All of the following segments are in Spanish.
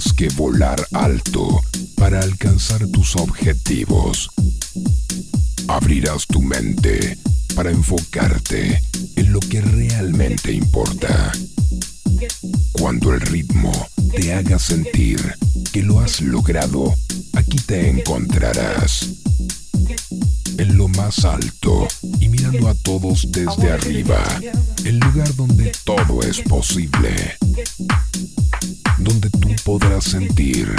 que volar alto para alcanzar tus objetivos. Abrirás tu mente para enfocarte en lo que realmente importa. Cuando el ritmo te haga sentir que lo has logrado, aquí te encontrarás. En lo más alto y mirando a todos desde arriba, el lugar donde todo es posible. Donde tú podrás sentir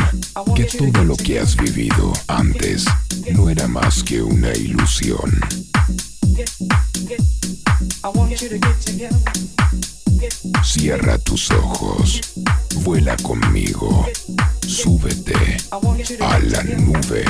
que todo lo que has vivido antes no era más que una ilusión. Cierra tus ojos, vuela conmigo, súbete a la nube.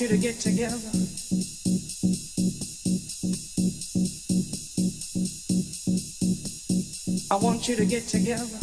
You to get together. I want you to get together.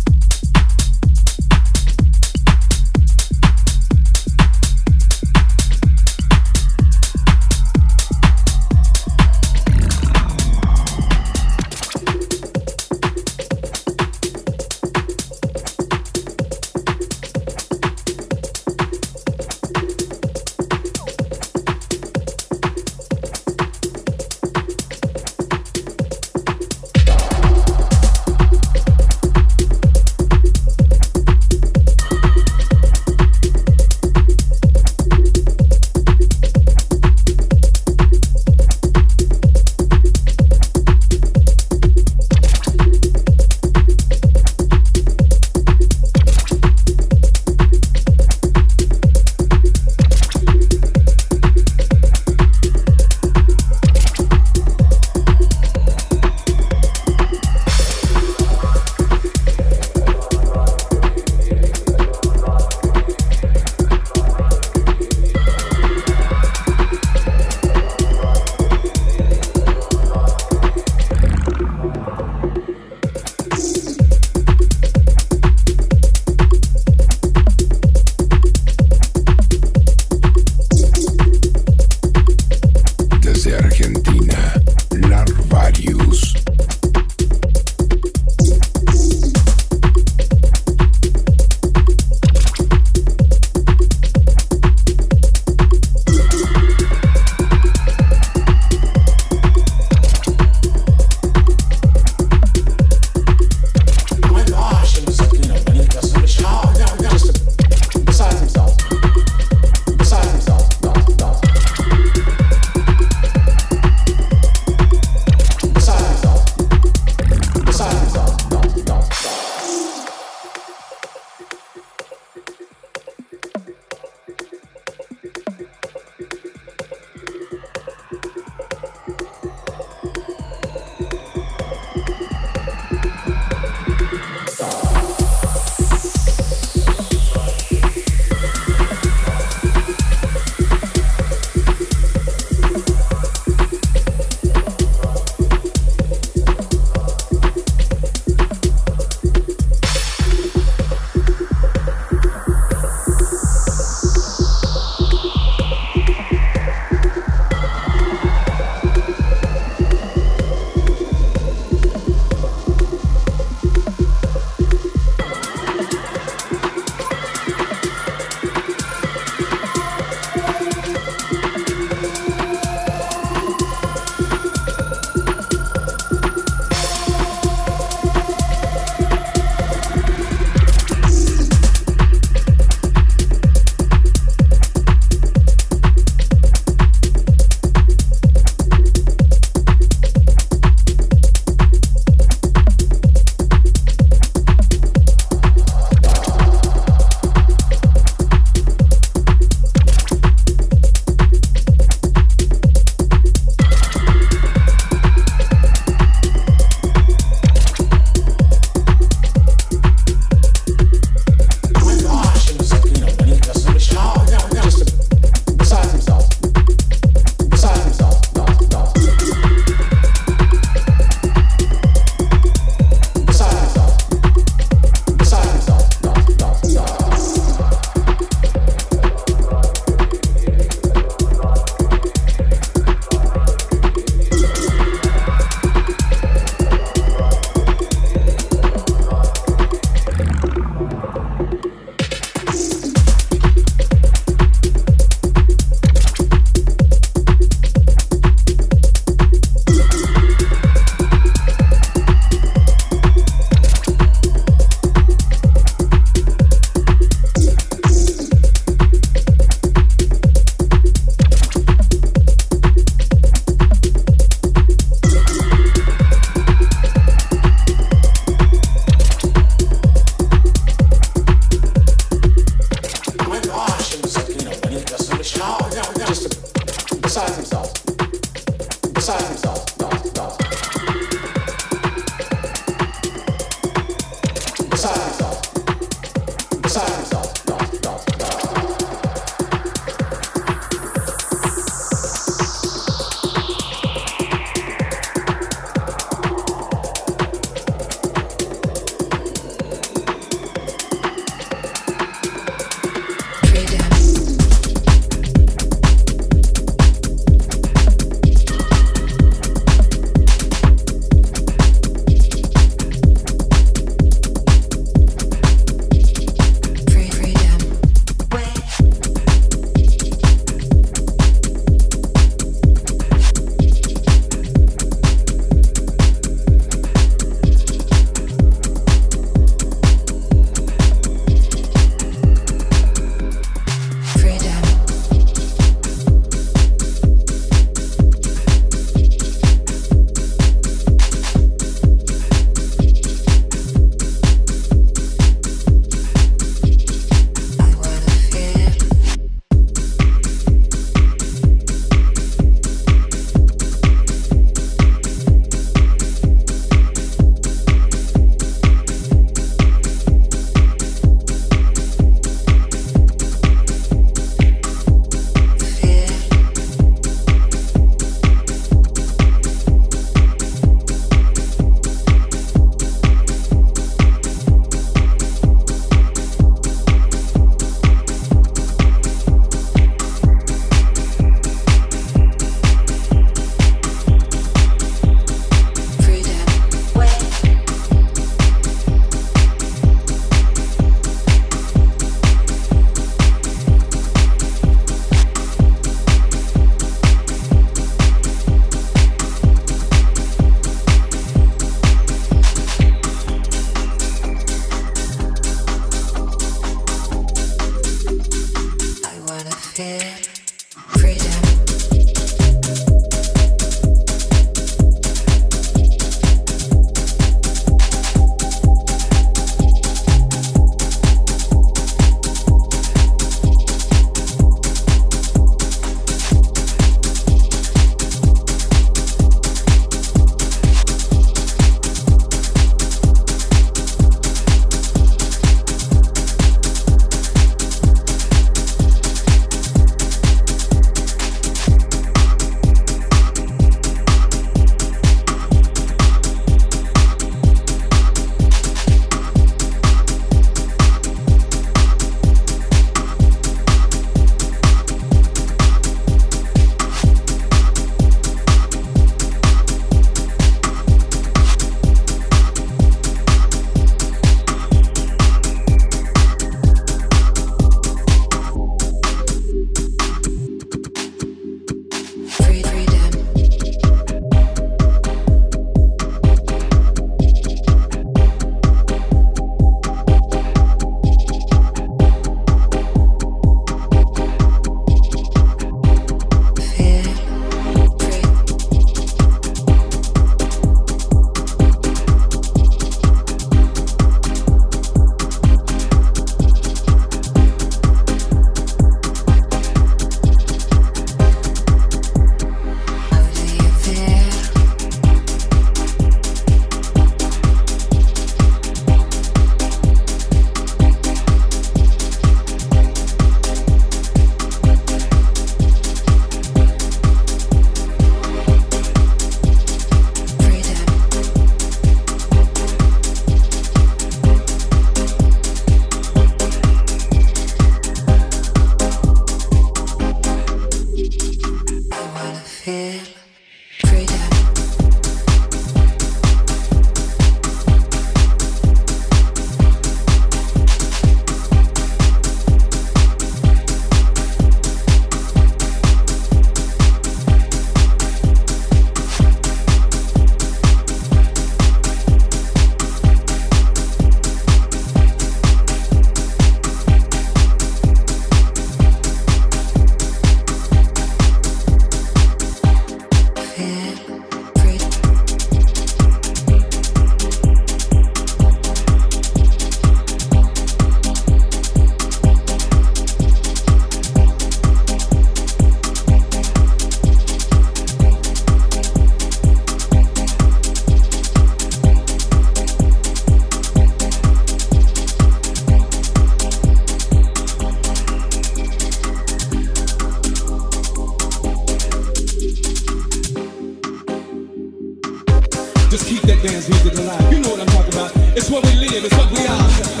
Just keep that dance music alive. You know what I'm talking about. It's what we live, it's what we are.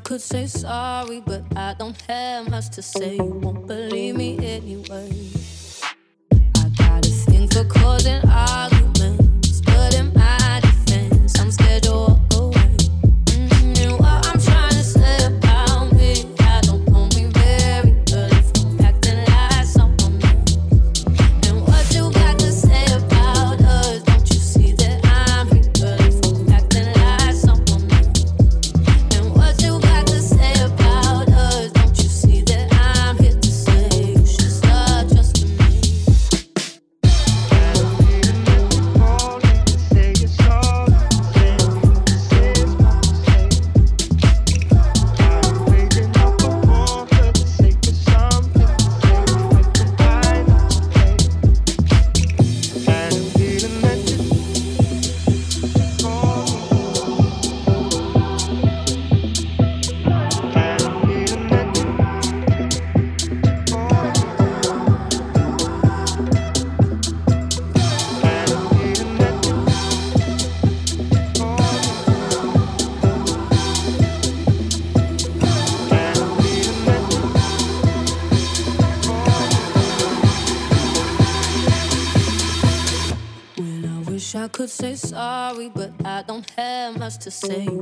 could say sorry, but I don't have much to say. You won't believe me anyway. I got a thing for causing arguments, but in my defense, I'm scheduled. The same.